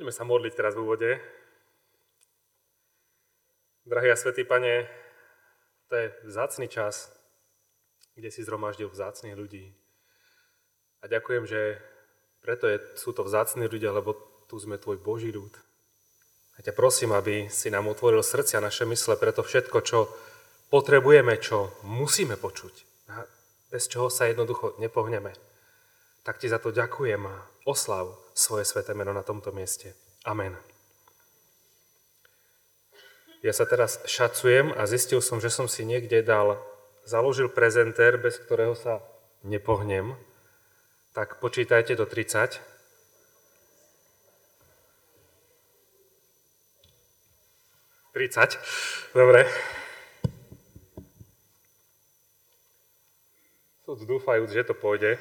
Poďme sa modliť teraz v úvode. Drahý a svätý Pane, to je vzácný čas, kde si zhromaždil vzácných ľudí. A ďakujem, že preto je, sú to vzácni ľudia, lebo tu sme Tvoj Boží ľud. A ťa prosím, aby si nám otvoril srdcia naše mysle pre to všetko, čo potrebujeme, čo musíme počuť. A bez čoho sa jednoducho nepohneme. Tak ti za to ďakujem a oslav svoje sveté meno na tomto mieste. Amen. Ja sa teraz šacujem a zistil som, že som si niekde dal, založil prezentér, bez ktorého sa nepohnem. Tak počítajte do 30. Tridsať. Dobre. Súd dúfajúc, že to pôjde.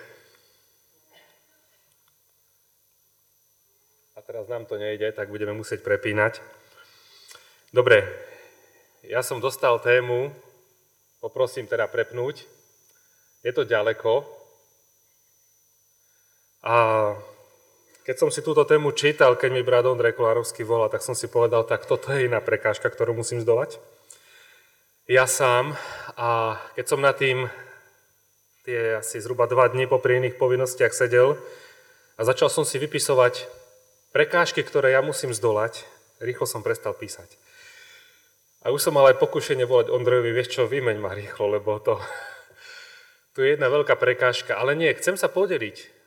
Teraz nám to nejde, tak budeme musieť prepínať. Dobre, ja som dostal tému, poprosím teda prepnúť. Je to ďaleko. A keď som si túto tému čítal, keď mi brat Ondrej Kolárovský volal, tak som si povedal, tak toto je iná prekážka, ktorú musím zdolať. Ja sám a keď som na tým tie asi zhruba dva dni po iných povinnostiach sedel a začal som si vypisovať prekážky, ktoré ja musím zdolať, rýchlo som prestal písať. A už som mal aj pokušenie volať Ondrejovi, vieš čo, vymeň ma rýchlo, lebo to, tu je jedna veľká prekážka. Ale nie, chcem sa podeliť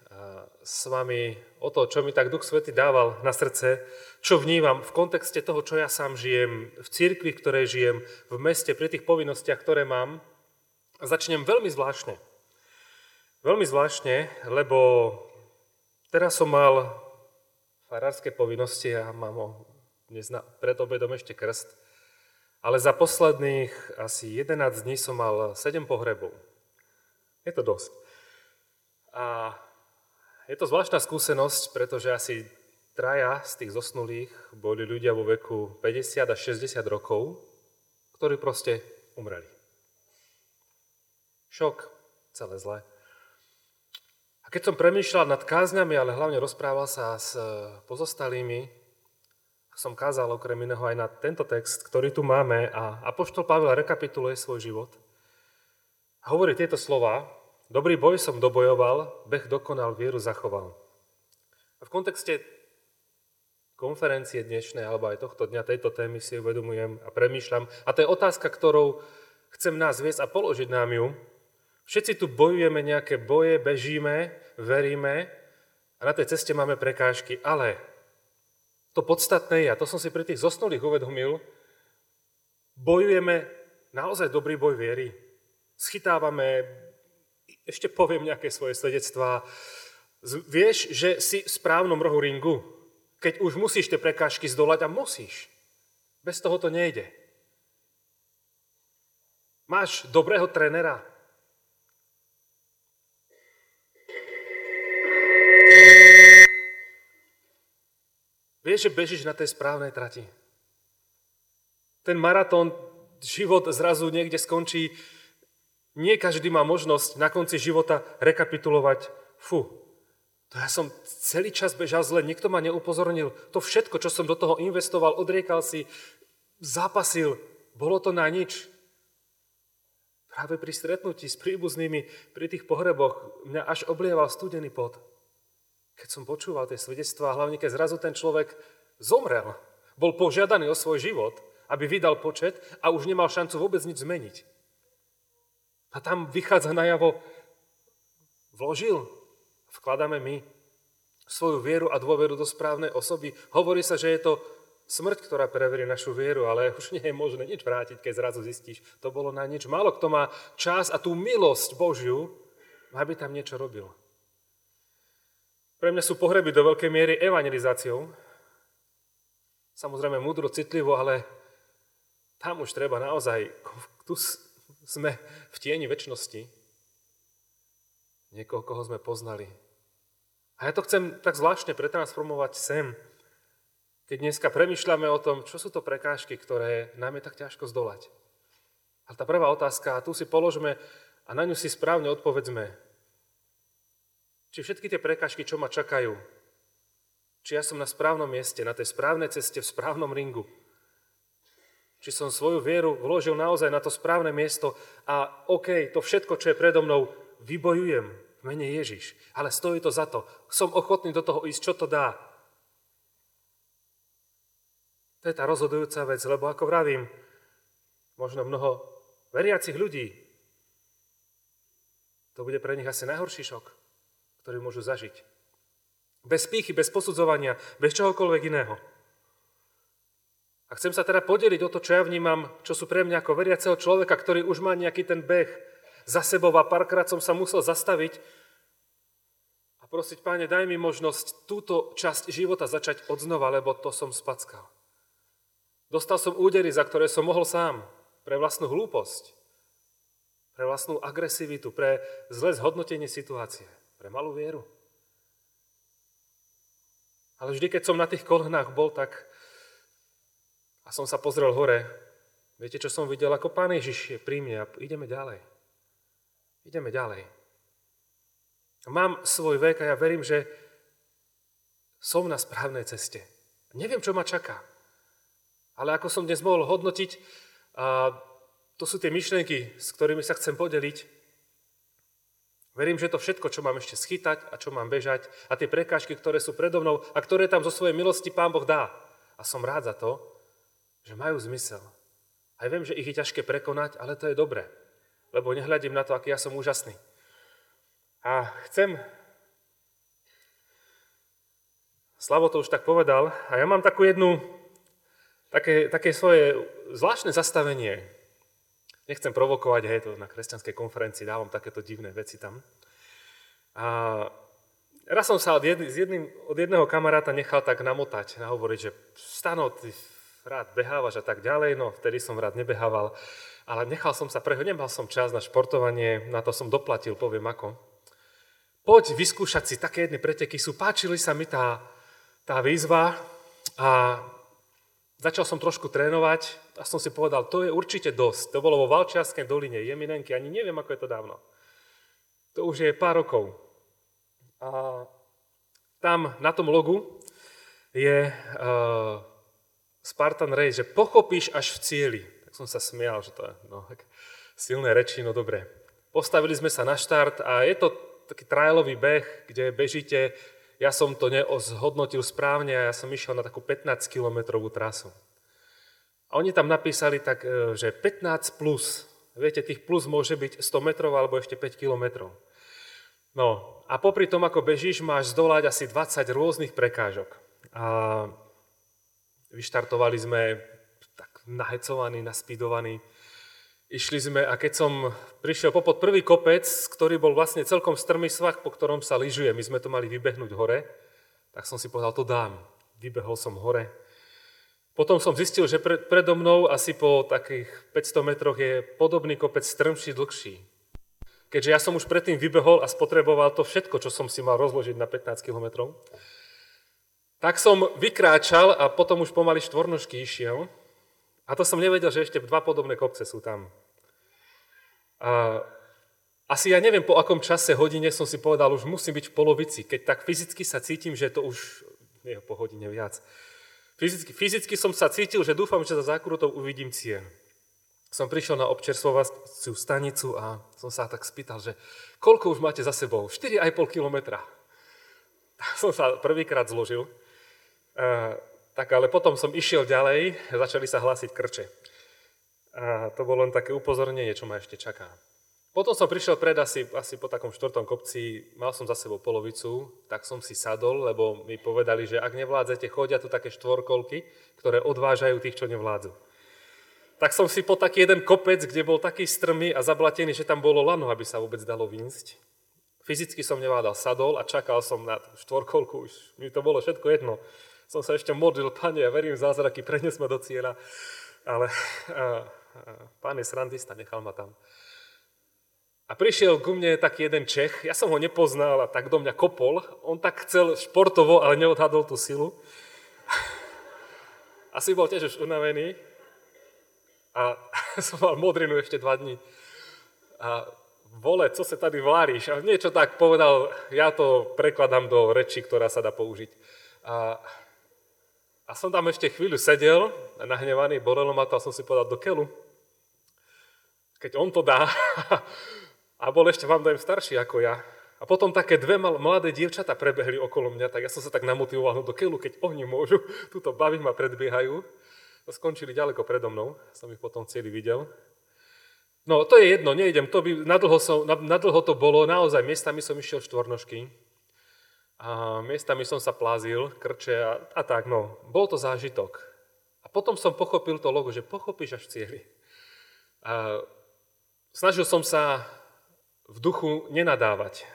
s vami o to, čo mi tak Duch Svety dával na srdce, čo vnímam v kontexte toho, čo ja sám žijem, v cirkvi, v ktorej žijem, v meste, pri tých povinnostiach, ktoré mám. A začnem veľmi zvláštne. Veľmi zvláštne, lebo teraz som mal farárske povinnosti a mám ho dnes na, pred obedom ešte krst. Ale za posledných asi 11 dní som mal 7 pohrebov. Je to dosť. A je to zvláštna skúsenosť, pretože asi traja z tých zosnulých boli ľudia vo veku 50 až 60 rokov, ktorí proste umreli. Šok, celé zlé. Keď som premýšľal nad kázňami, ale hlavne rozprával sa s pozostalými, som kázal okrem iného aj na tento text, ktorý tu máme a Apoštol Pavel rekapituluje svoj život. A hovorí tieto slova, dobrý boj som dobojoval, beh dokonal, vieru zachoval. A v kontexte konferencie dnešnej, alebo aj tohto dňa, tejto témy si uvedomujem a premýšľam. A to je otázka, ktorou chcem nás viesť a položiť nám ju. Všetci tu bojujeme nejaké boje, bežíme, veríme a na tej ceste máme prekážky, ale to podstatné je, a to som si pri tých zosnulých uvedomil, bojujeme naozaj dobrý boj viery. Schytávame, ešte poviem nejaké svoje svedectvá, vieš, že si v správnom rohu ringu, keď už musíš tie prekážky zdolať a musíš. Bez toho to nejde. Máš dobrého trénera, Vieš, že bežíš na tej správnej trati. Ten maratón, život zrazu niekde skončí. Nie každý má možnosť na konci života rekapitulovať. Fú, to ja som celý čas bežal zle, nikto ma neupozornil. To všetko, čo som do toho investoval, odriekal si, zápasil, bolo to na nič. Práve pri stretnutí s príbuznými, pri tých pohreboch, mňa až oblieval studený pot. Keď som počúval tie svedectvá, hlavne keď zrazu ten človek zomrel, bol požiadaný o svoj život, aby vydal počet a už nemal šancu vôbec nič zmeniť. A tam vychádza najavo, vložil, vkladáme my svoju vieru a dôveru do správnej osoby. Hovorí sa, že je to smrť, ktorá preverí našu vieru, ale už nie je možné nič vrátiť, keď zrazu zistíš, to bolo na nič. Málo kto má čas a tú milosť Božiu, aby tam niečo robil. Pre mňa sú pohreby do veľkej miery evangelizáciou. Samozrejme múdro, citlivo, ale tam už treba naozaj, tu sme v tieni väčšnosti. Niekoho, koho sme poznali. A ja to chcem tak zvláštne pretransformovať sem, keď dneska premyšľame o tom, čo sú to prekážky, ktoré nám je tak ťažko zdolať. A tá prvá otázka, a tu si položme a na ňu si správne odpovedzme. Či všetky tie prekažky, čo ma čakajú, Či ja som na správnom mieste, na tej správnej ceste, v správnom ringu. Či som svoju vieru vložil naozaj na to správne miesto a OK, to všetko, čo je predo mnou, vybojujem v mene Ježiš. Ale stojí to za to. Som ochotný do toho ísť, čo to dá. To je tá rozhodujúca vec, lebo ako vravím, možno mnoho veriacich ľudí, to bude pre nich asi najhorší šok, ktorý môžu zažiť. Bez pýchy, bez posudzovania, bez čohokoľvek iného. A chcem sa teda podeliť o to, čo ja vnímam, čo sú pre mňa ako veriaceho človeka, ktorý už má nejaký ten beh za sebou a párkrát som sa musel zastaviť a prosiť, páne, daj mi možnosť túto časť života začať od znova, lebo to som spackal. Dostal som údery, za ktoré som mohol sám, pre vlastnú hlúposť, pre vlastnú agresivitu, pre zlé zhodnotenie situácie, pre malú vieru. Ale vždy, keď som na tých kolhnách bol, tak a som sa pozrel hore, viete, čo som videl? Ako Pán Ježiš je pri mne a ideme ďalej. Ideme ďalej. Mám svoj vek a ja verím, že som na správnej ceste. Neviem, čo ma čaká. Ale ako som dnes mohol hodnotiť, a to sú tie myšlienky, s ktorými sa chcem podeliť. Verím, že to všetko, čo mám ešte schytať a čo mám bežať a tie prekážky, ktoré sú predo mnou a ktoré tam zo svojej milosti Pán Boh dá. A som rád za to, že majú zmysel. Aj viem, že ich je ťažké prekonať, ale to je dobré, lebo nehľadím na to, aký ja som úžasný. A chcem... Slavo to už tak povedal, a ja mám takú jednu, také, také svoje zvláštne zastavenie. Nechcem provokovať, hej, to na kresťanskej konferencii dávam takéto divné veci tam. A raz som sa od, jedný, z jedným, od jedného kamaráta nechal tak namotať, nahovoriť, že stano, ty rád behávaš a tak ďalej, no vtedy som rád nebehával, ale nechal som sa preho, nemal som čas na športovanie, na to som doplatil, poviem ako. Poď vyskúšať si, také jedny preteky sú, páčili sa mi tá, tá výzva a začal som trošku trénovať a som si povedal, to je určite dosť. To bolo vo Valčiarskej doline, Jeminenky, ani neviem, ako je to dávno. To už je pár rokov. A tam na tom logu je uh, Spartan Race, že pochopíš až v cieli. Tak som sa smial, že to je no, silné reči, no dobre. Postavili sme sa na štart a je to taký trailový beh, kde bežíte. Ja som to neozhodnotil správne a ja som išiel na takú 15-kilometrovú trasu. A oni tam napísali tak, e, že 15 plus. Viete, tých plus môže byť 100 metrov alebo ešte 5 kilometrov. No a popri tom, ako bežíš, máš zdolať asi 20 rôznych prekážok. A Vyštartovali sme tak nahecovaní, naspídovaní. Išli sme a keď som prišiel popod prvý kopec, ktorý bol vlastne celkom strmý svah, po ktorom sa lyžuje, my sme to mali vybehnúť hore, tak som si povedal, to dám. Vybehol som hore. Potom som zistil, že pred, predo mnou asi po takých 500 metroch je podobný kopec strmší, dlhší. Keďže ja som už predtým vybehol a spotreboval to všetko, čo som si mal rozložiť na 15 kilometrov, tak som vykráčal a potom už pomaly štvornožky išiel. A to som nevedel, že ešte dva podobné kopce sú tam. A asi ja neviem, po akom čase, hodine som si povedal, už musím byť v polovici. Keď tak fyzicky sa cítim, že to už nie po hodine viac. Fyzicky, fyzicky som sa cítil, že dúfam, že za zákrutou uvidím cieľ. Som prišiel na občerstvovaciu stanicu a som sa tak spýtal, že koľko už máte za sebou? 4,5 kilometra. Tak som sa prvýkrát zložil tak ale potom som išiel ďalej, začali sa hlásiť krče. A to bolo len také upozornenie, čo ma ešte čaká. Potom som prišiel pred asi, asi po takom štvrtom kopci, mal som za sebou polovicu, tak som si sadol, lebo mi povedali, že ak nevládzete, chodia tu také štvorkolky, ktoré odvážajú tých, čo nevládzu. Tak som si po taký jeden kopec, kde bol taký strmý a zablatený, že tam bolo lano, aby sa vôbec dalo výjsť. Fyzicky som nevládal sadol a čakal som na štvorkolku, už mi to bolo všetko jedno som sa ešte modlil, Pane, ja verím zázraky, prenesme do cieľa. Ale a, pán je srandista, nechal ma tam. A prišiel ku mne taký jeden Čech, ja som ho nepoznal a tak do mňa kopol. On tak chcel športovo, ale neodhadol tú silu. Asi bol tiež už unavený. A som mal modrinu ešte dva dní. A vole, co sa tady vláriš? A niečo tak povedal, ja to prekladám do reči, ktorá sa dá použiť. A, a som tam ešte chvíľu sedel, nahnevaný, bolelo ma to a som si povedal do keľu. Keď on to dá, a bol ešte vám dajem starší ako ja, a potom také dve mal, mladé dievčata prebehli okolo mňa, tak ja som sa tak namotivoval no do keľu, keď oni môžu, túto baviť ma predbiehajú. Skončili ďaleko predo mnou, som ich potom celý videl. No to je jedno, nejdem, to by, nadlho, som, nadlho to bolo, naozaj miestami som išiel štvornožky a miestami som sa plázil, krče a, a tak, no, bol to zážitok. A potom som pochopil to logo, že pochopíš až v cieli. A snažil som sa v duchu nenadávať.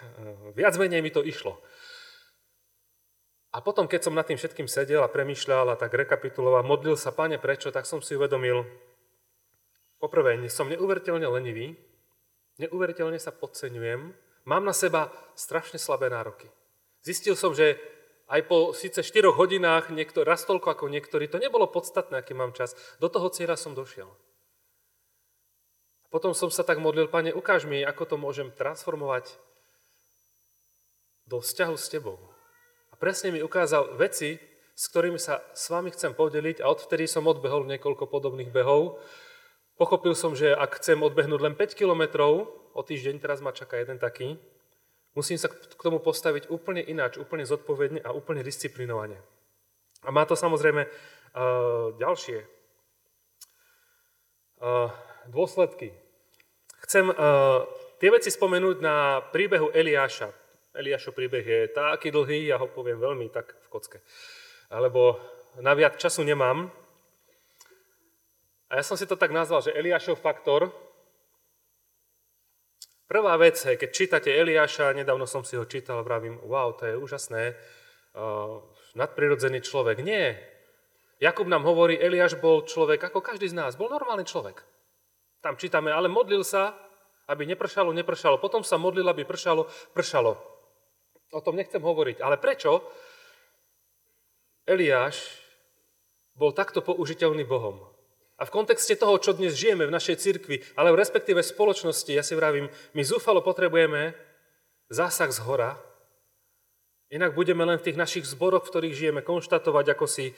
Viac menej mi to išlo. A potom, keď som nad tým všetkým sedel a premýšľal a tak rekapituloval, modlil sa, pane, prečo, tak som si uvedomil, poprvé, som neuveriteľne lenivý, neuveriteľne sa podceňujem, mám na seba strašne slabé nároky. Zistil som, že aj po síce 4 hodinách, niekto, raz toľko ako niektorí, to nebolo podstatné, aký mám čas. Do toho cieľa som došiel. Potom som sa tak modlil, Pane, ukáž mi, ako to môžem transformovať do vzťahu s Tebou. A presne mi ukázal veci, s ktorými sa s vami chcem podeliť a odvtedy som odbehol niekoľko podobných behov. Pochopil som, že ak chcem odbehnúť len 5 kilometrov, o týždeň teraz ma čaká jeden taký, musím sa k tomu postaviť úplne ináč, úplne zodpovedne a úplne disciplinovane. A má to samozrejme uh, ďalšie uh, dôsledky. Chcem uh, tie veci spomenúť na príbehu Eliáša. Eliášov príbeh je taký dlhý, ja ho poviem veľmi tak v kocke. Lebo na viac času nemám. A ja som si to tak nazval, že Eliášov faktor. Prvá vec, keď čítate Eliáša, nedávno som si ho čítal, vravím, wow, to je úžasné, uh, nadprirodzený človek. Nie. Jakub nám hovorí, Eliáš bol človek ako každý z nás, bol normálny človek. Tam čítame, ale modlil sa, aby nepršalo, nepršalo. Potom sa modlil, aby pršalo, pršalo. O tom nechcem hovoriť. Ale prečo Eliáš bol takto použiteľný Bohom? A v kontexte toho, čo dnes žijeme v našej cirkvi, ale v respektíve spoločnosti, ja si vravím, my zúfalo potrebujeme zásah z hora, inak budeme len v tých našich zboroch, v ktorých žijeme, konštatovať, ako si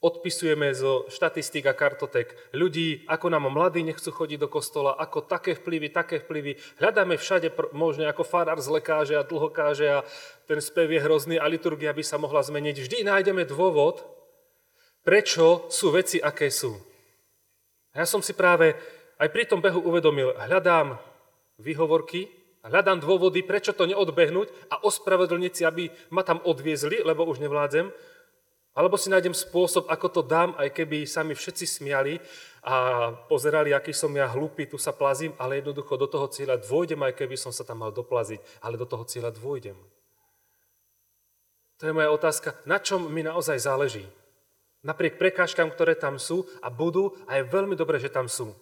odpisujeme zo štatistík a kartotek ľudí, ako nám mladí nechcú chodiť do kostola, ako také vplyvy, také vplyvy. Hľadáme všade možno ako farár z lekáže a dlhokáže a ten spev je hrozný a liturgia by sa mohla zmeniť. Vždy nájdeme dôvod, prečo sú veci, aké sú. A ja som si práve aj pri tom behu uvedomil, hľadám výhovorky, hľadám dôvody, prečo to neodbehnúť a ospravedlniť si, aby ma tam odviezli, lebo už nevládzem, alebo si nájdem spôsob, ako to dám, aj keby sa mi všetci smiali a pozerali, aký som ja hlupý, tu sa plazím, ale jednoducho do toho cieľa dôjdem, aj keby som sa tam mal doplaziť, ale do toho cieľa dôjdem. To je moja otázka, na čom mi naozaj záleží. Napriek prekážkam, ktoré tam sú a budú, a je veľmi dobré, že tam sú.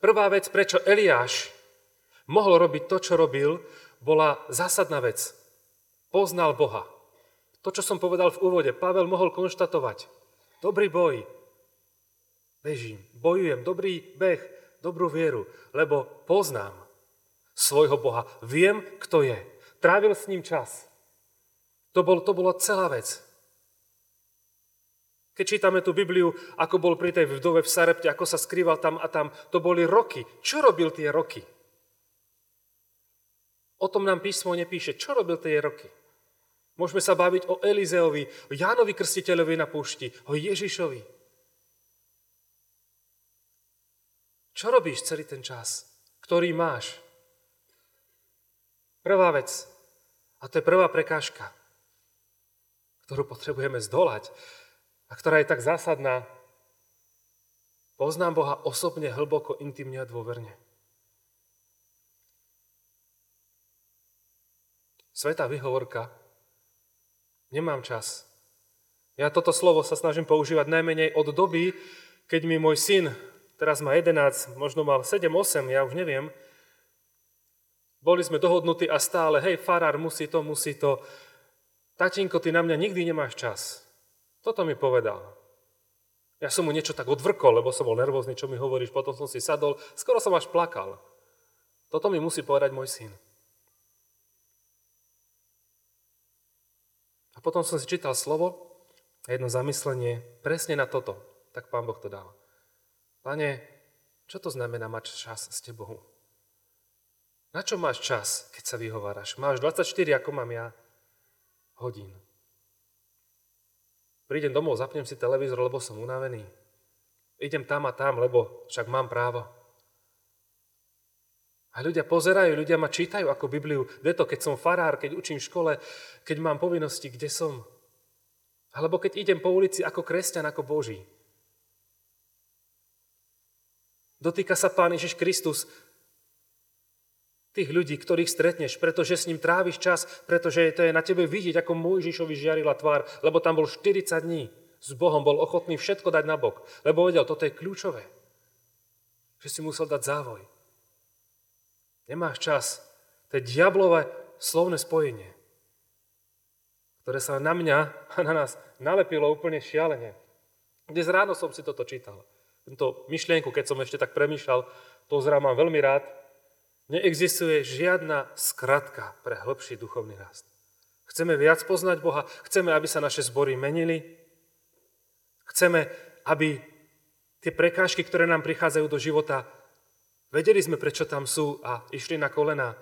Prvá vec, prečo Eliáš mohol robiť to, čo robil, bola zásadná vec. Poznal Boha. To, čo som povedal v úvode, Pavel mohol konštatovať. Dobrý boj. Bežím, bojujem, dobrý beh, dobrú vieru, lebo poznám svojho Boha. Viem, kto je. Trávil s ním čas. To, bol, to bola celá vec. Keď čítame tú Bibliu, ako bol pri tej vdove v Sarepte, ako sa skrýval tam a tam, to boli roky. Čo robil tie roky? O tom nám písmo nepíše. Čo robil tie roky? Môžeme sa baviť o Elizeovi, o Jánovi Krstiteľovi na púšti, o Ježišovi. Čo robíš celý ten čas, ktorý máš? Prvá vec, a to je prvá prekážka, ktorú potrebujeme zdolať a ktorá je tak zásadná. Poznám Boha osobne, hlboko, intimne a dôverne. Svetá vyhovorka Nemám čas. Ja toto slovo sa snažím používať najmenej od doby, keď mi môj syn, teraz má 11, možno mal 7, 8, ja už neviem, boli sme dohodnutí a stále, hej, farár musí to, musí to. Tatinko, ty na mňa nikdy nemáš čas. Toto mi povedal. Ja som mu niečo tak odvrkol, lebo som bol nervózny, čo mi hovoríš, potom som si sadol, skoro som až plakal. Toto mi musí povedať môj syn. A potom som si čítal slovo a jedno zamyslenie presne na toto. Tak pán Boh to dal. Pane, čo to znamená mať čas s tebou? Na čo máš čas, keď sa vyhováraš? Máš 24, ako mám ja, hodín. Prídem domov, zapnem si televízor, lebo som unavený. Idem tam a tam, lebo však mám právo. A ľudia pozerajú, ľudia ma čítajú ako Bibliu. Kde to, keď som farár, keď učím v škole, keď mám povinnosti, kde som? Alebo keď idem po ulici ako kresťan, ako Boží. Dotýka sa Pán Ježiš Kristus tých ľudí, ktorých stretneš, pretože s ním tráviš čas, pretože to je na tebe vidieť, ako Mojžišovi žiarila tvár, lebo tam bol 40 dní. S Bohom bol ochotný všetko dať na bok, lebo vedel, toto je kľúčové. Že si musel dať závoj. Nemáš čas. To je diablové slovné spojenie, ktoré sa na mňa a na nás nalepilo úplne šialene. Dnes ráno som si toto čítal. Tento myšlienku, keď som ešte tak premýšľal, to zrám mám veľmi rád, Neexistuje žiadna skratka pre hĺbší duchovný rast. Chceme viac poznať Boha, chceme, aby sa naše zbory menili, chceme, aby tie prekážky, ktoré nám prichádzajú do života, vedeli sme, prečo tam sú a išli na kolena.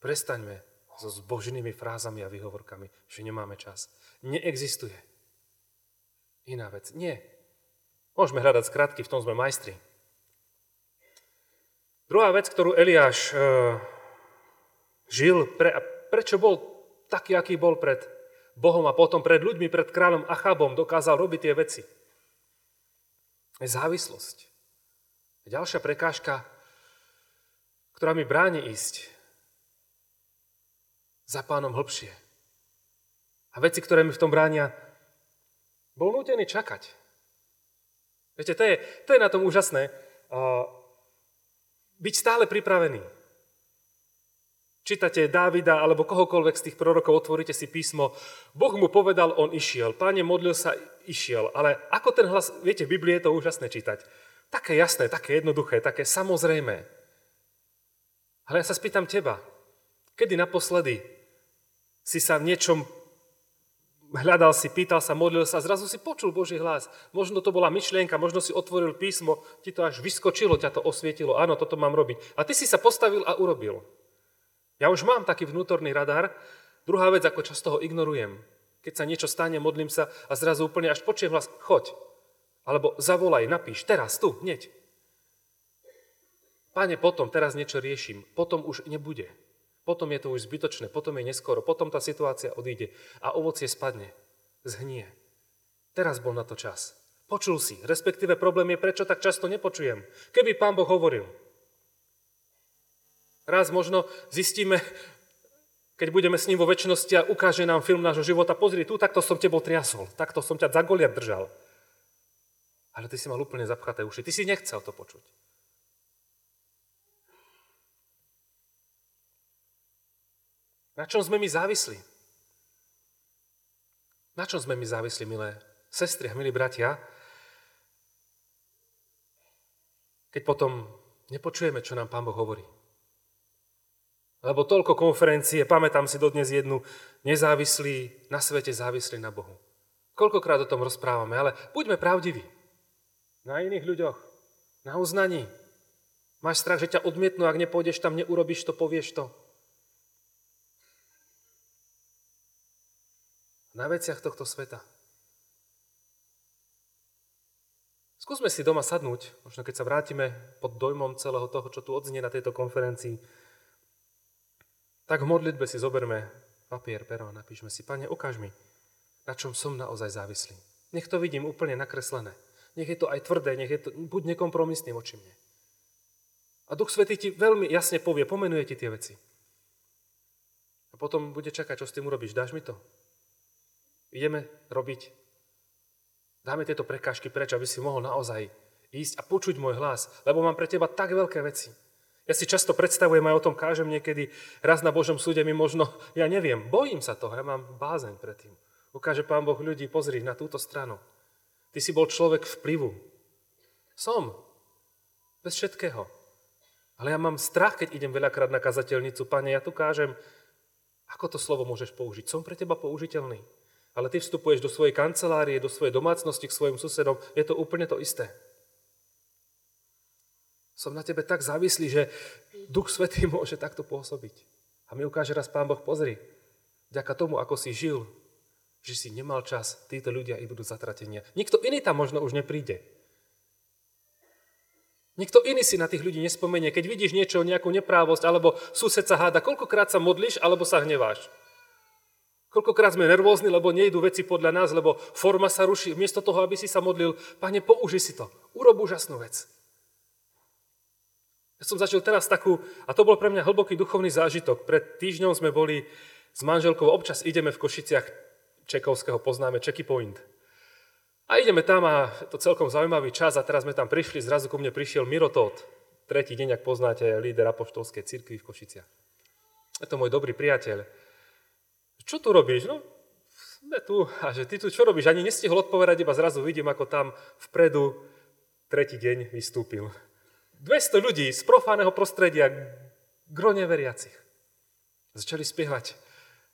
Prestaňme so zbožnými frázami a výhovorkami, že nemáme čas. Neexistuje. Iná vec. Nie. Môžeme hľadať skratky, v tom sme majstri. Druhá vec, ktorú Eliáš e, žil, pre, prečo bol taký, aký bol pred Bohom a potom pred ľuďmi, pred kráľom Achabom, dokázal robiť tie veci. Závislosť. Ďalšia prekážka, ktorá mi bráni ísť za pánom hlbšie. A veci, ktoré mi v tom bránia, bol nútený čakať. Viete, to je, to je na tom úžasné byť stále pripravený. Čítate Dávida alebo kohokoľvek z tých prorokov, otvoríte si písmo, Boh mu povedal, on išiel, páne modlil sa, išiel. Ale ako ten hlas, viete, v Biblii je to úžasné čítať. Také jasné, také jednoduché, také samozrejmé. Ale ja sa spýtam teba, kedy naposledy si sa v niečom hľadal si, pýtal sa, modlil sa, zrazu si počul Boží hlas. Možno to bola myšlienka, možno si otvoril písmo, ti to až vyskočilo, ťa to osvietilo, áno, toto mám robiť. A ty si sa postavil a urobil. Ja už mám taký vnútorný radar. Druhá vec, ako často ho ignorujem. Keď sa niečo stane, modlím sa a zrazu úplne až počujem hlas, choď. Alebo zavolaj, napíš, teraz, tu, hneď. Páne, potom, teraz niečo riešim, potom už nebude. Potom je to už zbytočné, potom je neskoro, potom tá situácia odíde a ovocie spadne, zhnie. Teraz bol na to čas. Počul si, respektíve problém je, prečo tak často nepočujem. Keby pán Boh hovoril. Raz možno zistíme, keď budeme s ním vo väčšnosti a ukáže nám film nášho života, pozri tu, takto som tebou triasol, takto som ťa za goliat držal. Ale ty si mal úplne zapchaté uši, ty si nechcel to počuť. Na čom sme my závislí? Na čom sme my závislí, milé sestry a milí bratia? Keď potom nepočujeme, čo nám Pán Boh hovorí. Lebo toľko konferencie, pamätám si dodnes jednu, nezávislí na svete závislí na Bohu. Koľkokrát o tom rozprávame, ale buďme pravdiví. Na iných ľuďoch, na uznaní. Máš strach, že ťa odmietnú, ak nepôjdeš tam, neurobíš to, povieš to. Na veciach tohto sveta. Skúsme si doma sadnúť, možno keď sa vrátime pod dojmom celého toho, čo tu odznie na tejto konferencii, tak v modlitbe si zoberme papier, pero a napíšme si, Pane, ukáž mi, na čom som naozaj závislý. Nech to vidím úplne nakreslené. Nech je to aj tvrdé, nech je to, buď nekompromisný voči mne. A Duch Svetý ti veľmi jasne povie, pomenuje ti tie veci. A potom bude čakať, čo s tým urobíš. Dáš mi to? Ideme robiť. Dáme tieto prekážky preč, aby si mohol naozaj ísť a počuť môj hlas, lebo mám pre teba tak veľké veci. Ja si často predstavujem, aj o tom kážem niekedy, raz na Božom súde mi možno, ja neviem, bojím sa toho, ja mám bázeň pred tým. Ukáže Pán Boh ľudí, pozri na túto stranu. Ty si bol človek vplyvu. Som. Bez všetkého. Ale ja mám strach, keď idem veľakrát na kazateľnicu. Pane, ja tu kážem, ako to slovo môžeš použiť? Som pre teba použiteľný? Ale ty vstupuješ do svojej kancelárie, do svojej domácnosti k svojim susedom, je to úplne to isté. Som na tebe tak závislý, že Duch Svetý môže takto pôsobiť. A mi ukáže raz Pán Boh, pozri, vďaka tomu, ako si žil, že si nemal čas, títo ľudia i budú zatratenia. Nikto iný tam možno už nepríde. Nikto iný si na tých ľudí nespomenie. Keď vidíš niečo, nejakú neprávosť, alebo sused sa háda, koľkokrát sa modlíš, alebo sa hneváš. Koľkokrát sme nervózni, lebo nejdú veci podľa nás, lebo forma sa ruší. Miesto toho, aby si sa modlil, Pane, použi si to. Urob úžasnú vec. Ja som zažil teraz takú, a to bol pre mňa hlboký duchovný zážitok. Pred týždňom sme boli s manželkou, občas ideme v Košiciach Čekovského, poznáme Checky Point. A ideme tam a to celkom zaujímavý čas a teraz sme tam prišli, zrazu ku mne prišiel Miro Tóth, tretí deň, ak poznáte, líder apoštolskej cirkvi v Košiciach. Je to môj dobrý priateľ. Čo tu robíš? No, sme tu. A že ty tu čo robíš? Ani nestihol odpovedať, iba zrazu vidím, ako tam vpredu tretí deň vystúpil. 200 ľudí z profáneho prostredia, gro neveriacich. Začali spievať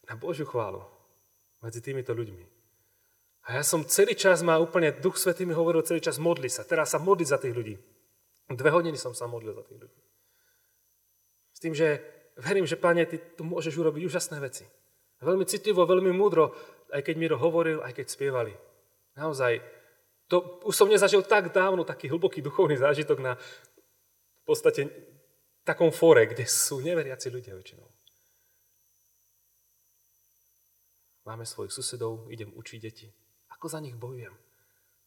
na Božiu chválu medzi týmito ľuďmi. A ja som celý čas ma úplne, Duch Svetý mi hovoril celý čas, modli sa. Teraz sa modli za tých ľudí. Dve hodiny som sa modlil za tých ľudí. S tým, že verím, že Pane, Ty tu môžeš urobiť úžasné veci. Veľmi citlivo, veľmi múdro, aj keď Miro hovoril, aj keď spievali. Naozaj, to už som nezažil tak dávno taký hlboký duchovný zážitok na v podstate takom fore, kde sú neveriaci ľudia väčšinou. Máme svojich susedov, idem učiť deti. Ako za nich bojujem?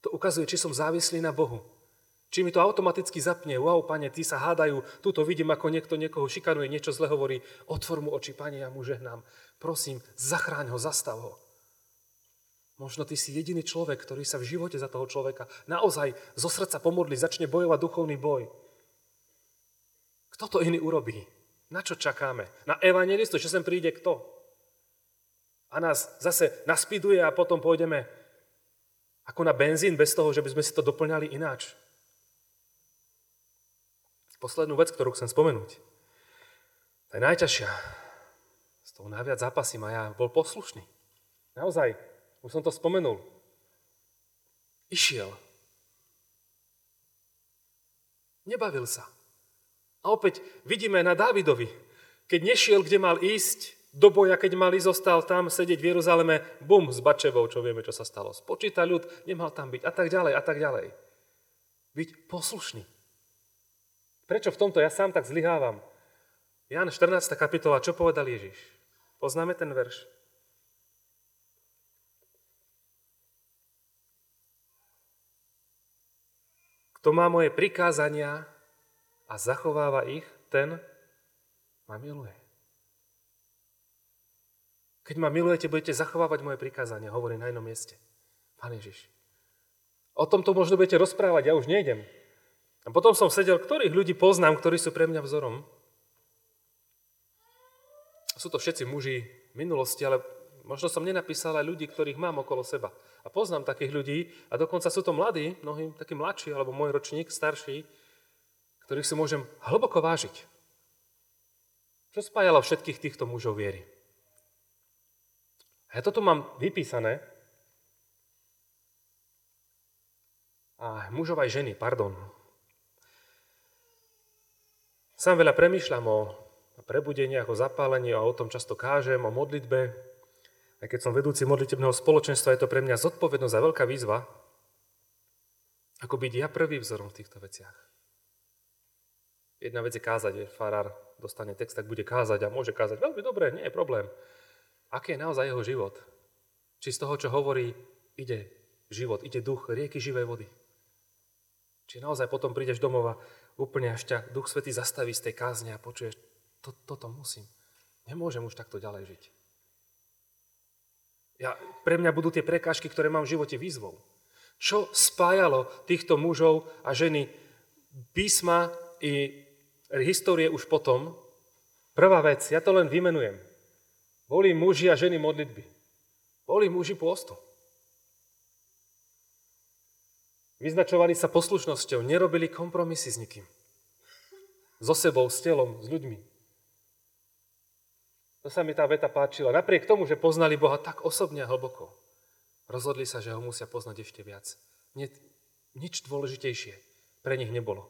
To ukazuje, či som závislý na Bohu. Či mi to automaticky zapne, wow, pane, tí sa hádajú, túto vidím, ako niekto niekoho šikanuje, niečo zle hovorí, otvor mu oči, pane, ja mu žehnám. Prosím, zachráň ho, zastav ho. Možno ty si jediný človek, ktorý sa v živote za toho človeka naozaj zo srdca pomodli, začne bojovať duchovný boj. Kto to iný urobí? Na čo čakáme? Na evangelistu, že sem príde kto? A nás zase naspiduje a potom pôjdeme ako na benzín, bez toho, že by sme si to doplňali ináč. Poslednú vec, ktorú chcem spomenúť. To je najťažšia. Tou najviac zápasím a ja bol poslušný. Naozaj, už som to spomenul. Išiel. Nebavil sa. A opäť vidíme na Dávidovi, keď nešiel, kde mal ísť, do boja, keď mali, zostal tam sedieť v Jeruzaleme, bum, s Bačevou, čo vieme, čo sa stalo. Spočíta ľud, nemal tam byť a tak ďalej a tak ďalej. Byť poslušný. Prečo v tomto ja sám tak zlyhávam? Jan 14. kapitola, čo povedal Ježiš? Poznáme ten verš? Kto má moje prikázania a zachováva ich, ten ma miluje. Keď ma milujete, budete zachovávať moje prikázania, hovorí na jednom mieste. Pán Ježiš. O tomto možno budete rozprávať, ja už nejdem. A potom som sedel, ktorých ľudí poznám, ktorí sú pre mňa vzorom. Sú to všetci muži minulosti, ale možno som nenapísal aj ľudí, ktorých mám okolo seba. A poznám takých ľudí, a dokonca sú to mladí, mnohí takí mladší, alebo môj ročník, starší, ktorých si môžem hlboko vážiť. Čo spájalo všetkých týchto mužov viery? A ja toto mám vypísané. A mužov aj ženy, pardon. Sám veľa premýšľam o prebudeniach, o zapálení, a o tom často kážem, o modlitbe. Aj keď som vedúci modlitebného spoločenstva, je to pre mňa zodpovednosť a veľká výzva, ako byť ja prvý vzorom v týchto veciach. Jedna vec je kázať, že farár dostane text, tak bude kázať a môže kázať veľmi dobre, nie je problém aký je naozaj jeho život. Či z toho, čo hovorí, ide život, ide duch, rieky živej vody. Či naozaj potom prídeš domova, úplne až ťa Duch Svetý zastaví z tej kázne a počuješ, to, toto musím. Nemôžem už takto ďalej žiť. Ja, pre mňa budú tie prekážky, ktoré mám v živote výzvou. Čo spájalo týchto mužov a ženy písma i histórie už potom? Prvá vec, ja to len vymenujem. Boli muži a ženy modlitby. Boli muži pôstu. Vyznačovali sa poslušnosťou, nerobili kompromisy s nikým. So sebou, s telom, s ľuďmi. To sa mi tá veta páčila. Napriek tomu, že poznali Boha tak osobne a hlboko. Rozhodli sa, že ho musia poznať ešte viac. Nie, nič dôležitejšie pre nich nebolo.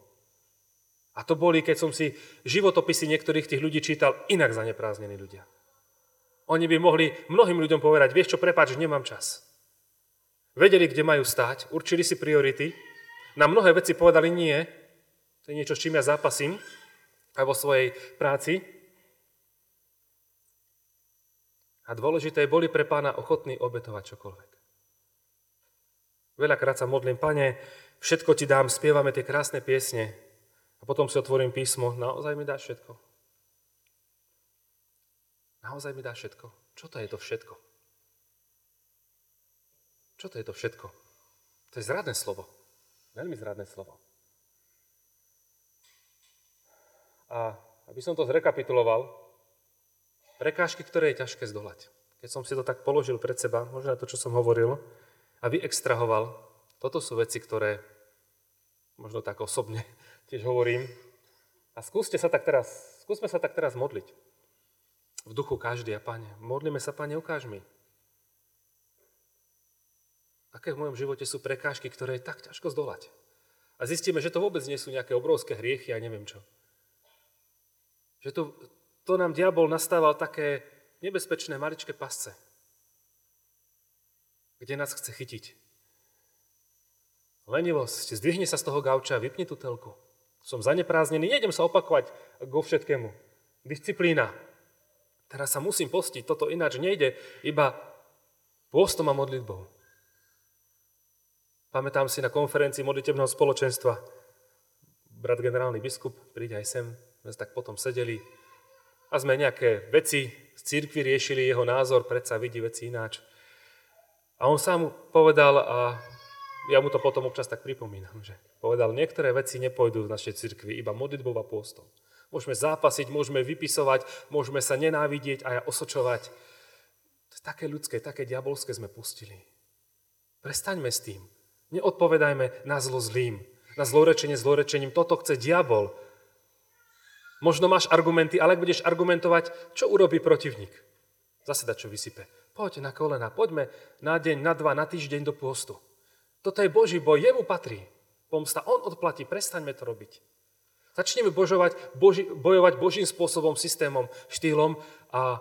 A to boli, keď som si životopisy niektorých tých ľudí čítal, inak zanepráznení ľudia. Oni by mohli mnohým ľuďom povedať, vieš čo, prepáč, nemám čas. Vedeli, kde majú stáť, určili si priority, na mnohé veci povedali nie, to je niečo, s čím ja zápasím aj vo svojej práci. A dôležité, boli pre pána ochotní obetovať čokoľvek. Veľakrát sa modlím, pane, všetko ti dám, spievame tie krásne piesne a potom si otvorím písmo, naozaj mi dáš všetko? Naozaj mi dáš všetko? Čo to je to všetko? Čo to je to všetko? To je zradné slovo. Veľmi zradné slovo. A aby som to zrekapituloval, prekážky, ktoré je ťažké zdolať. Keď som si to tak položil pred seba, možno to, čo som hovoril, a vyextrahoval, toto sú veci, ktoré možno tak osobne tiež hovorím. A skúste sa tak teraz, skúsme sa tak teraz modliť. V duchu každý a Pane, modlíme sa, Pane, ukáž mi. Aké v mojom živote sú prekážky, ktoré je tak ťažko zdolať. A zistíme, že to vôbec nie sú nejaké obrovské hriechy a neviem čo. Že to, to nám diabol nastával také nebezpečné maličké pasce, kde nás chce chytiť. Lenivosť, zdvihne sa z toho gauča, vypni tú telku. Som zanepráznený, nejdem sa opakovať go všetkému. Disciplína. Teraz sa musím postiť, toto ináč nejde, iba pôstom a modlitbou. Pamätám si na konferencii modlitebného spoločenstva. Brat generálny biskup, príď aj sem, sme tak potom sedeli a sme nejaké veci z církvy riešili, jeho názor predsa vidí veci ináč. A on sám povedal, a ja mu to potom občas tak pripomínam, že povedal, niektoré veci nepôjdu v našej cirkvi, iba modlitbou a pôstom. Môžeme zápasiť, môžeme vypisovať, môžeme sa nenávidieť a osočovať. To je také ľudské, také diabolské sme pustili. Prestaňme s tým. Neodpovedajme na zlo zlým, na zlorečenie zlorečením. Toto chce diabol. Možno máš argumenty, ale ak budeš argumentovať, čo urobí protivník? Zase čo vysype. Poď na kolena, poďme na deň, na dva, na týždeň do pôstu. Toto je Boží boj, jemu patrí. Pomsta, on odplatí, prestaňme to robiť. Začneme božovať, boži, bojovať Božím spôsobom, systémom, štýlom a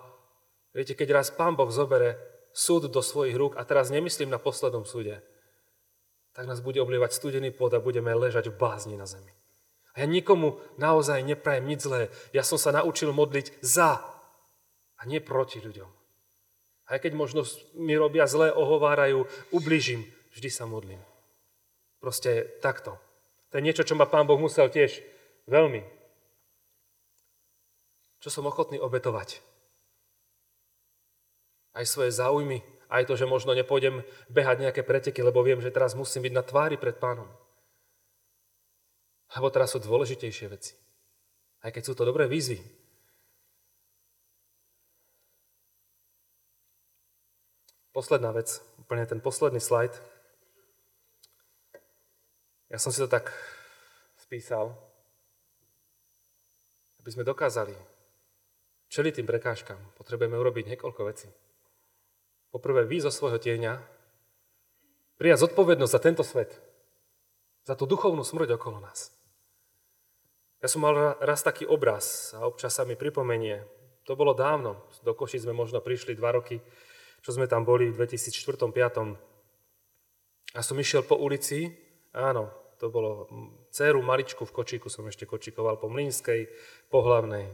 viete, keď raz Pán Boh zobere súd do svojich rúk, a teraz nemyslím na poslednom súde, tak nás bude oblievať studený pôd a budeme ležať v bázni na zemi. A ja nikomu naozaj neprajem nič zlé. Ja som sa naučil modliť za a nie proti ľuďom. Aj keď možno mi robia zlé, ohovárajú, ubližím, vždy sa modlím. Proste takto. To je niečo, čo ma Pán Boh musel tiež veľmi. Čo som ochotný obetovať. Aj svoje záujmy, aj to, že možno nepôjdem behať nejaké preteky, lebo viem, že teraz musím byť na tvári pred pánom. Lebo teraz sú dôležitejšie veci. Aj keď sú to dobré výzvy, Posledná vec, úplne ten posledný slajd. Ja som si to tak spísal, aby sme dokázali čeliť tým prekážkam, potrebujeme urobiť niekoľko vecí. Poprvé, vy zo svojho tieňa prijať zodpovednosť za tento svet, za tú duchovnú smrť okolo nás. Ja som mal raz taký obraz a občas sa mi pripomenie, to bolo dávno, do Koši sme možno prišli dva roky, čo sme tam boli v 2004-2005. A som išiel po ulici, áno, to bolo dceru maličku v kočíku, som ešte kočíkoval po Mlínskej, po hlavnej.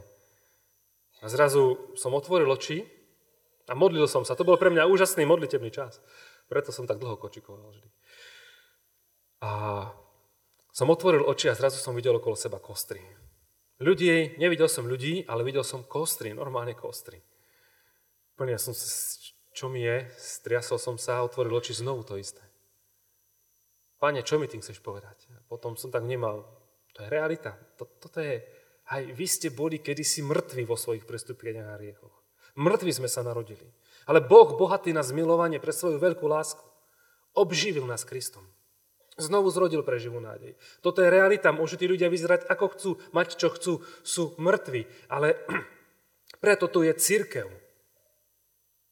A zrazu som otvoril oči a modlil som sa. To bol pre mňa úžasný modlitebný čas. Preto som tak dlho kočíkoval vždy. A som otvoril oči a zrazu som videl okolo seba kostry. Ľudí, nevidel som ľudí, ale videl som kostry, normálne kostry. Plne som čo mi je, striasol som sa a otvoril oči znovu to isté. Pane, čo mi tým chceš povedať? A potom som tak nemal. To je realita. Toto je, aj vy ste boli kedysi mŕtvi vo svojich prestúpeniach a riechoch. Mŕtvi sme sa narodili. Ale Boh, bohatý na zmilovanie pre svoju veľkú lásku, obživil nás Kristom. Znovu zrodil pre živú nádej. Toto je realita. Môžu tí ľudia vyzerať ako chcú, mať čo chcú, sú mŕtvi. Ale preto tu je církev.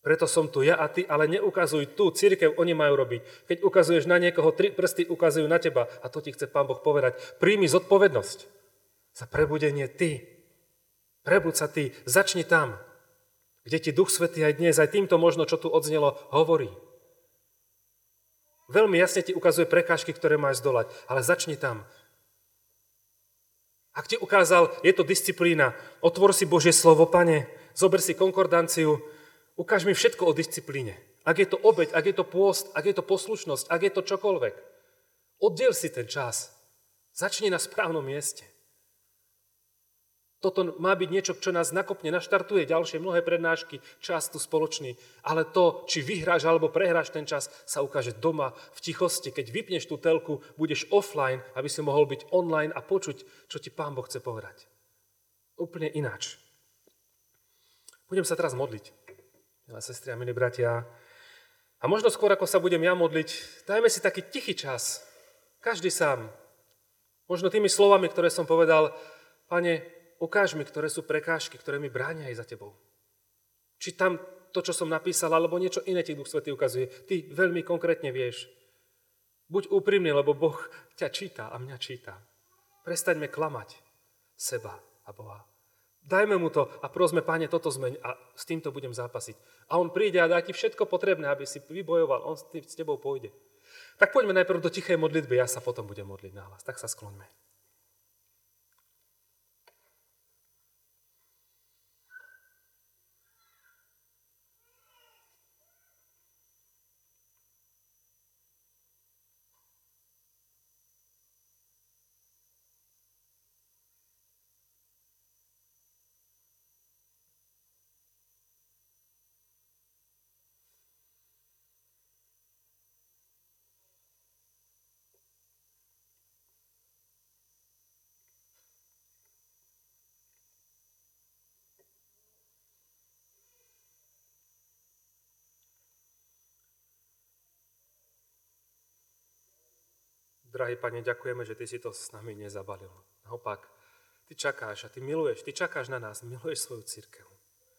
Preto som tu ja a ty, ale neukazuj tu, církev oni majú robiť. Keď ukazuješ na niekoho, tri prsty ukazujú na teba a to ti chce Pán Boh povedať. Príjmi zodpovednosť za prebudenie ty. Prebud sa ty, začni tam, kde ti Duch Svetý aj dnes, aj týmto možno, čo tu odznelo, hovorí. Veľmi jasne ti ukazuje prekážky, ktoré máš zdolať, ale začni tam. Ak ti ukázal, je to disciplína, otvor si Božie slovo, pane, zober si konkordanciu, Ukáž mi všetko o disciplíne. Ak je to obeď, ak je to pôst, ak je to poslušnosť, ak je to čokoľvek. Oddiel si ten čas. Začni na správnom mieste. Toto má byť niečo, čo nás nakopne, naštartuje ďalšie mnohé prednášky, čas tu spoločný. Ale to, či vyhráš alebo prehráš ten čas, sa ukáže doma, v tichosti. Keď vypneš tú telku, budeš offline, aby si mohol byť online a počuť, čo ti Pán Boh chce povedať. Úplne ináč. Budem sa teraz modliť milé sestry a milí bratia. A možno skôr, ako sa budem ja modliť, dajme si taký tichý čas. Každý sám. Možno tými slovami, ktoré som povedal, Pane, ukáž mi, ktoré sú prekážky, ktoré mi bránia aj za Tebou. Či tam to, čo som napísal, alebo niečo iné ti Duch Svetý ukazuje. Ty veľmi konkrétne vieš. Buď úprimný, lebo Boh ťa číta a mňa číta. Prestaňme klamať seba a Boha. Dajme mu to a prosme, páne, toto zmeň a s týmto budem zápasiť. A on príde a dá ti všetko potrebné, aby si vybojoval. On s tebou pôjde. Tak poďme najprv do tichej modlitby, ja sa potom budem modliť na hlas. Tak sa skloňme. Drahý Pane, ďakujeme, že Ty si to s nami nezabalil. Naopak, Ty čakáš a Ty miluješ, Ty čakáš na nás, miluješ svoju církev.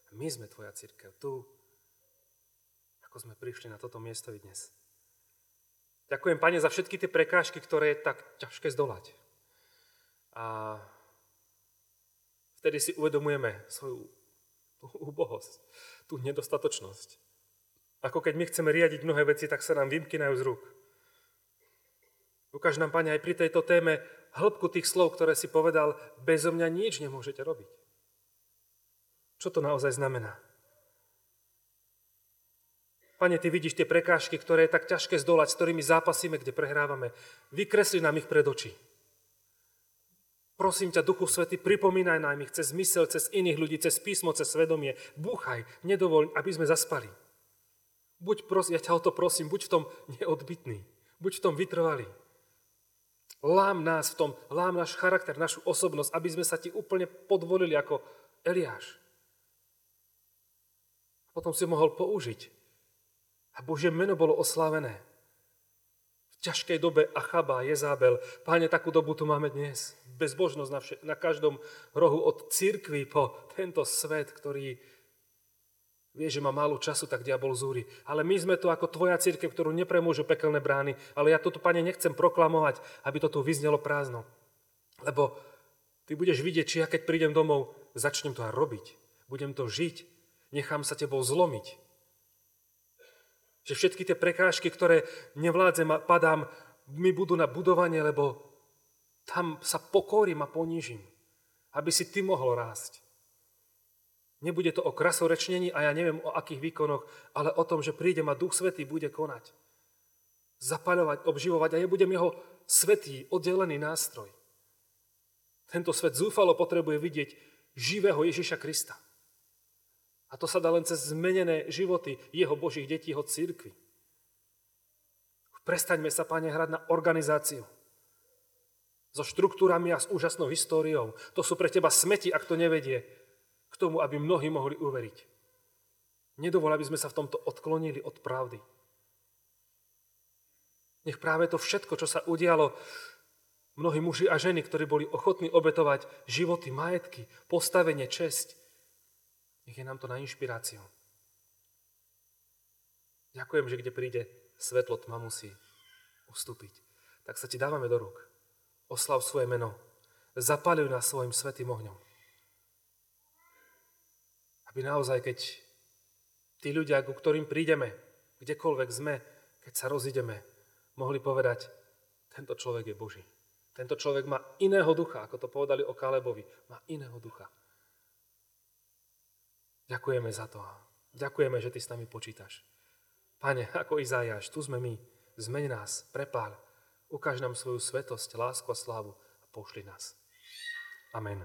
A my sme Tvoja církev, tu, ako sme prišli na toto miesto i dnes. Ďakujem, Pane, za všetky tie prekážky, ktoré je tak ťažké zdolať. A vtedy si uvedomujeme svoju tú úbohosť, tú nedostatočnosť. Ako keď my chceme riadiť mnohé veci, tak sa nám vymkynajú z rúk. Ukáž nám, Pane, aj pri tejto téme hĺbku tých slov, ktoré si povedal, bezo mňa nič nemôžete robiť. Čo to naozaj znamená? Pane, Ty vidíš tie prekážky, ktoré je tak ťažké zdolať, s ktorými zápasíme, kde prehrávame. Vykresli nám ich pred oči. Prosím ťa, Duchu Svety, pripomínaj nám ich cez mysel, cez iných ľudí, cez písmo, cez svedomie. Búchaj, nedovoľ, aby sme zaspali. Buď, pros, ja ťa o to prosím, buď v tom neodbitný, buď v tom vytrvalý. Lám nás v tom, lám náš charakter, našu osobnosť, aby sme sa ti úplne podvolili ako Eliáš. Potom si mohol použiť. A Božie meno bolo oslávené. V ťažkej dobe Achaba, Jezábel, páne, takú dobu tu máme dnes. Bezbožnosť na, vše, na každom rohu od církvy po tento svet, ktorý Vie, že má málo času, tak diabol zúri. Ale my sme tu ako tvoja církev, ktorú nepremôžu pekelné brány. Ale ja toto, pane, nechcem proklamovať, aby to tu vyznelo prázdno. Lebo ty budeš vidieť, či ja keď prídem domov, začnem to aj robiť. Budem to žiť. Nechám sa tebou zlomiť. Že všetky tie prekážky, ktoré nevládzem a padám, mi budú na budovanie, lebo tam sa pokorím a ponížim. Aby si ty mohol rásť. Nebude to o krasorečnení a ja neviem o akých výkonoch, ale o tom, že príde ma Duch Svetý, bude konať. Zapaľovať, obživovať a ja budem jeho svetý, oddelený nástroj. Tento svet zúfalo potrebuje vidieť živého Ježiša Krista. A to sa dá len cez zmenené životy jeho Božích detí, jeho církvy. Prestaňme sa, Pane, hrať na organizáciu. So štruktúrami a s úžasnou históriou. To sú pre teba smeti, ak to nevedie k tomu, aby mnohí mohli uveriť. Nedovol, aby sme sa v tomto odklonili od pravdy. Nech práve to všetko, čo sa udialo, mnohí muži a ženy, ktorí boli ochotní obetovať životy, majetky, postavenie, česť, nech je nám to na inšpiráciu. Ďakujem, že kde príde svetlo, tma musí ustúpiť. Tak sa ti dávame do rúk. Oslav svoje meno. Zapaluj nás svojim svetým ohňom. Aby naozaj, keď tí ľudia, ku ktorým prídeme, kdekoľvek sme, keď sa rozídeme, mohli povedať, tento človek je Boží. Tento človek má iného ducha, ako to povedali o Kalebovi. Má iného ducha. Ďakujeme za to. Ďakujeme, že Ty s nami počítaš. Pane, ako Izajáš, tu sme my. Zmeň nás, prepál. Ukáž nám svoju svetosť, lásku a slávu a pošli nás. Amen.